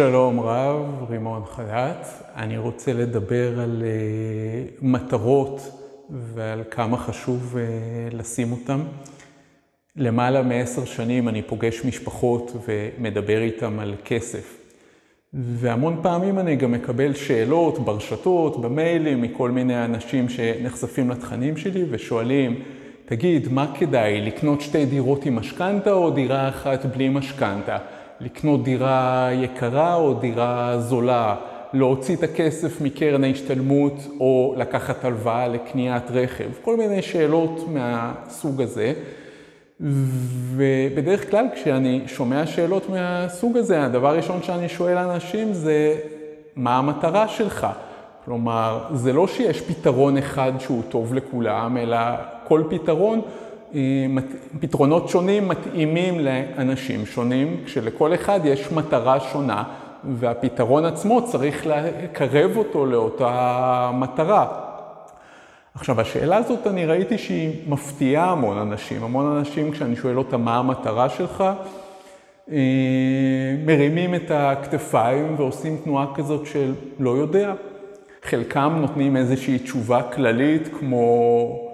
שלום רב, רימון חל"ת. אני רוצה לדבר על מטרות ועל כמה חשוב לשים אותן. למעלה מעשר שנים אני פוגש משפחות ומדבר איתן על כסף. והמון פעמים אני גם מקבל שאלות ברשתות, במיילים, מכל מיני אנשים שנחשפים לתכנים שלי ושואלים, תגיד, מה כדאי, לקנות שתי דירות עם משכנתה או דירה אחת בלי משכנתה? לקנות דירה יקרה או דירה זולה, להוציא את הכסף מקרן ההשתלמות או לקחת הלוואה לקניית רכב, כל מיני שאלות מהסוג הזה. ובדרך כלל כשאני שומע שאלות מהסוג הזה, הדבר הראשון שאני שואל אנשים זה, מה המטרה שלך? כלומר, זה לא שיש פתרון אחד שהוא טוב לכולם, אלא כל פתרון פתרונות שונים מתאימים לאנשים שונים, כשלכל אחד יש מטרה שונה, והפתרון עצמו צריך לקרב אותו לאותה מטרה. עכשיו, השאלה הזאת, אני ראיתי שהיא מפתיעה המון אנשים. המון אנשים, כשאני שואל אותם מה המטרה שלך, מרימים את הכתפיים ועושים תנועה כזאת של לא יודע. חלקם נותנים איזושהי תשובה כללית כמו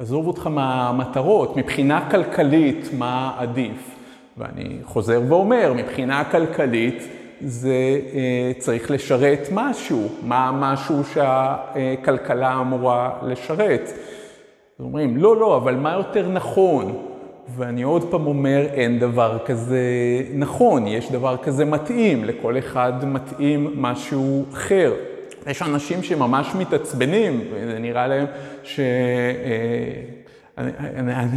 עזוב אותך מהמטרות, מבחינה כלכלית מה עדיף. ואני חוזר ואומר, מבחינה כלכלית זה צריך לשרת משהו, מה המשהו שהכלכלה אמורה לשרת. אומרים, לא, לא, אבל מה יותר נכון? ואני עוד פעם אומר, אין דבר כזה נכון, יש דבר כזה מתאים, לכל אחד מתאים משהו אחר. יש אנשים שממש מתעצבנים, וזה נראה להם ש...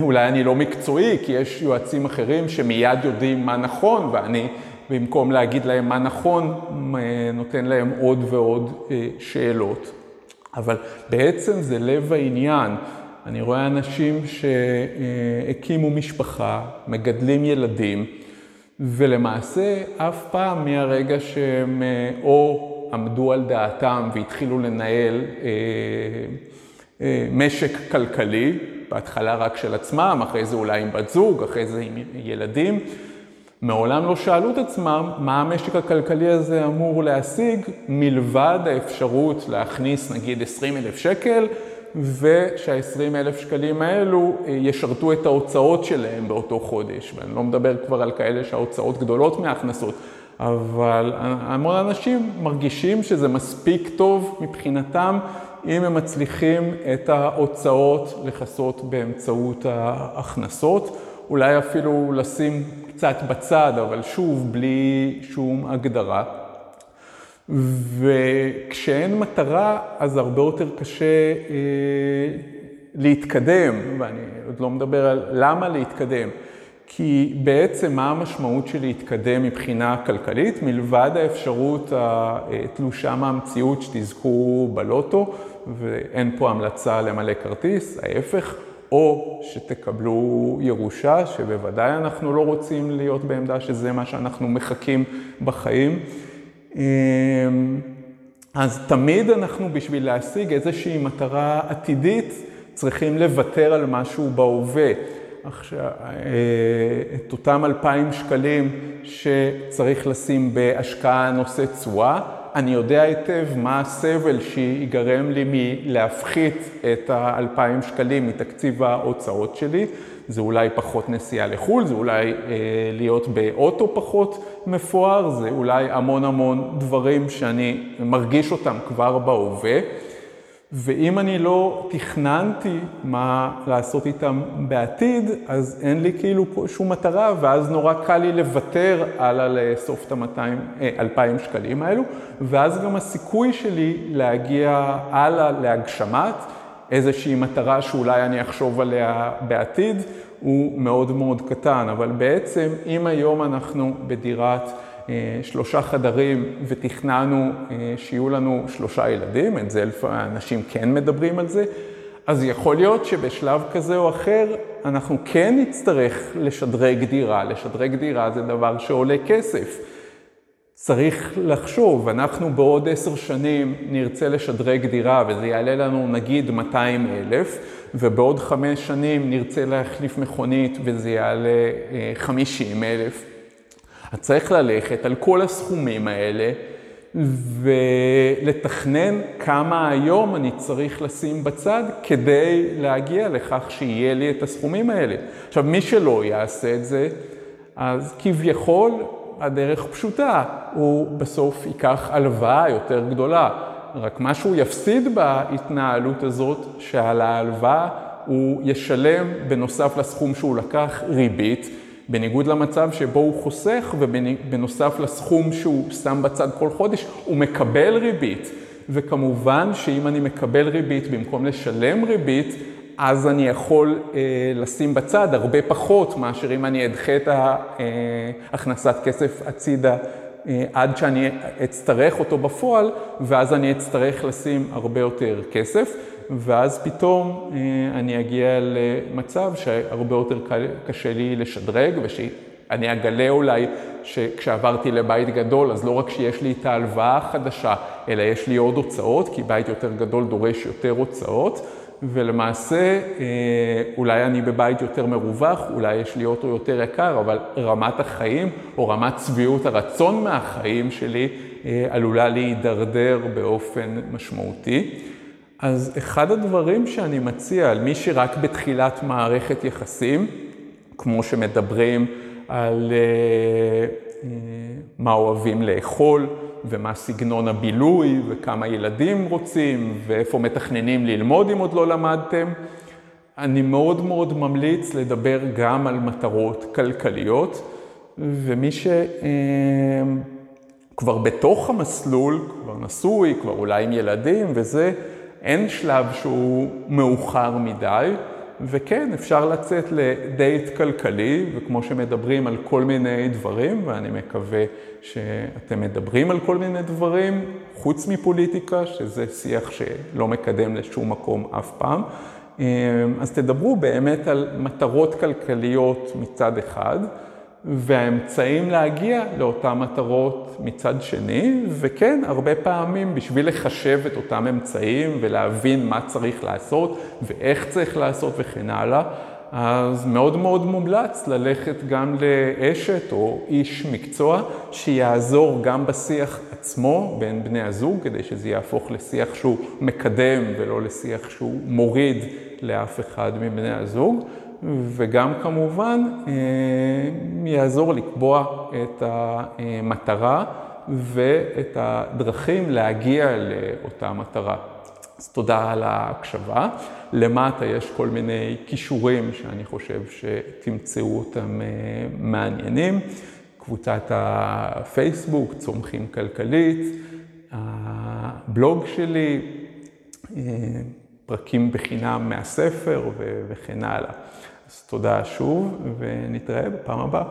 אולי אני לא מקצועי, כי יש יועצים אחרים שמיד יודעים מה נכון, ואני במקום להגיד להם מה נכון, נותן להם עוד ועוד שאלות. אבל בעצם זה לב העניין. אני רואה אנשים שהקימו משפחה, מגדלים ילדים, ולמעשה אף פעם מהרגע שהם או עמדו על דעתם והתחילו לנהל אה, אה, משק כלכלי, בהתחלה רק של עצמם, אחרי זה אולי עם בת זוג, אחרי זה עם ילדים. מעולם לא שאלו את עצמם מה המשק הכלכלי הזה אמור להשיג, מלבד האפשרות להכניס נגיד 20 אלף שקל, ושהעשרים אלף שקלים האלו אה, ישרתו את ההוצאות שלהם באותו חודש. ואני לא מדבר כבר על כאלה שההוצאות גדולות מההכנסות, אבל המון אנשים מרגישים שזה מספיק טוב מבחינתם אם הם מצליחים את ההוצאות לכסות באמצעות ההכנסות, אולי אפילו לשים קצת בצד, אבל שוב, בלי שום הגדרה. וכשאין מטרה, אז הרבה יותר קשה אה, להתקדם, ואני עוד לא מדבר על למה להתקדם. כי בעצם מה המשמעות של להתקדם מבחינה כלכלית, מלבד האפשרות התלושה מהמציאות שתזכו בלוטו, ואין פה המלצה למלא כרטיס, ההפך, או שתקבלו ירושה, שבוודאי אנחנו לא רוצים להיות בעמדה שזה מה שאנחנו מחכים בחיים. אז תמיד אנחנו, בשביל להשיג איזושהי מטרה עתידית, צריכים לוותר על משהו בהווה. עכשיו, אה, את אותם 2,000 שקלים שצריך לשים בהשקעה נושא תשואה, אני יודע היטב מה הסבל שיגרם לי מלהפחית את ה-2,000 שקלים מתקציב ההוצאות שלי. זה אולי פחות נסיעה לחו"ל, זה אולי אה, להיות באוטו פחות מפואר, זה אולי המון המון דברים שאני מרגיש אותם כבר בהווה. ואם אני לא תכננתי מה לעשות איתם בעתיד, אז אין לי כאילו שום מטרה, ואז נורא קל לי לוותר הלאה לאסוף את ה-2,000 אה, שקלים האלו, ואז גם הסיכוי שלי להגיע הלאה להגשמת איזושהי מטרה שאולי אני אחשוב עליה בעתיד, הוא מאוד מאוד קטן. אבל בעצם, אם היום אנחנו בדירת... אה, שלושה חדרים ותכננו אה, שיהיו לנו שלושה ילדים, את זה אנשים כן מדברים על זה, אז יכול להיות שבשלב כזה או אחר אנחנו כן נצטרך לשדרג דירה. לשדרג דירה זה דבר שעולה כסף. צריך לחשוב, אנחנו בעוד עשר שנים נרצה לשדרג דירה וזה יעלה לנו נגיד 200 אלף, ובעוד חמש שנים נרצה להחליף מכונית וזה יעלה 50 אה, אלף. אז צריך ללכת על כל הסכומים האלה ולתכנן כמה היום אני צריך לשים בצד כדי להגיע לכך שיהיה לי את הסכומים האלה. עכשיו, מי שלא יעשה את זה, אז כביכול הדרך פשוטה, הוא בסוף ייקח הלוואה יותר גדולה. רק מה שהוא יפסיד בהתנהלות הזאת, שעל ההלוואה הוא ישלם בנוסף לסכום שהוא לקח ריבית, בניגוד למצב שבו הוא חוסך ובנוסף לסכום שהוא שם בצד כל חודש, הוא מקבל ריבית. וכמובן שאם אני מקבל ריבית במקום לשלם ריבית, אז אני יכול אה, לשים בצד הרבה פחות מאשר אם אני אדחה את הכנסת כסף הצידה אה, עד שאני אצטרך אותו בפועל, ואז אני אצטרך לשים הרבה יותר כסף, ואז פתאום אה, אני אגיע למצב שהרבה יותר קשה לי לשדרג, ושאני אגלה אולי שכשעברתי לבית גדול, אז לא רק שיש לי את ההלוואה החדשה, אלא יש לי עוד הוצאות, כי בית יותר גדול דורש יותר הוצאות. ולמעשה אה, אולי אני בבית יותר מרווח, אולי יש לי אוטו יותר יקר, אבל רמת החיים או רמת צביעות הרצון מהחיים שלי אה, עלולה להידרדר באופן משמעותי. אז אחד הדברים שאני מציע על מי שרק בתחילת מערכת יחסים, כמו שמדברים על אה, מה אוהבים לאכול, ומה סגנון הבילוי, וכמה ילדים רוצים, ואיפה מתכננים ללמוד אם עוד לא למדתם. אני מאוד מאוד ממליץ לדבר גם על מטרות כלכליות, ומי שכבר בתוך המסלול, כבר נשוי, כבר אולי עם ילדים וזה, אין שלב שהוא מאוחר מדי. וכן, אפשר לצאת לדייט כלכלי, וכמו שמדברים על כל מיני דברים, ואני מקווה שאתם מדברים על כל מיני דברים, חוץ מפוליטיקה, שזה שיח שלא מקדם לשום מקום אף פעם, אז תדברו באמת על מטרות כלכליות מצד אחד. והאמצעים להגיע לאותן מטרות מצד שני, וכן, הרבה פעמים בשביל לחשב את אותם אמצעים ולהבין מה צריך לעשות ואיך צריך לעשות וכן הלאה, אז מאוד מאוד מומלץ ללכת גם לאשת או איש מקצוע שיעזור גם בשיח עצמו בין בני הזוג, כדי שזה יהפוך לשיח שהוא מקדם ולא לשיח שהוא מוריד לאף אחד מבני הזוג. וגם כמובן אה, יעזור לקבוע את המטרה ואת הדרכים להגיע לאותה מטרה. אז תודה על ההקשבה. למטה יש כל מיני כישורים שאני חושב שתמצאו אותם אה, מעניינים. קבוצת הפייסבוק, צומחים כלכלית, הבלוג שלי, אה, פרקים בחינם מהספר וכן הלאה. אז תודה שוב, ונתראה בפעם הבאה.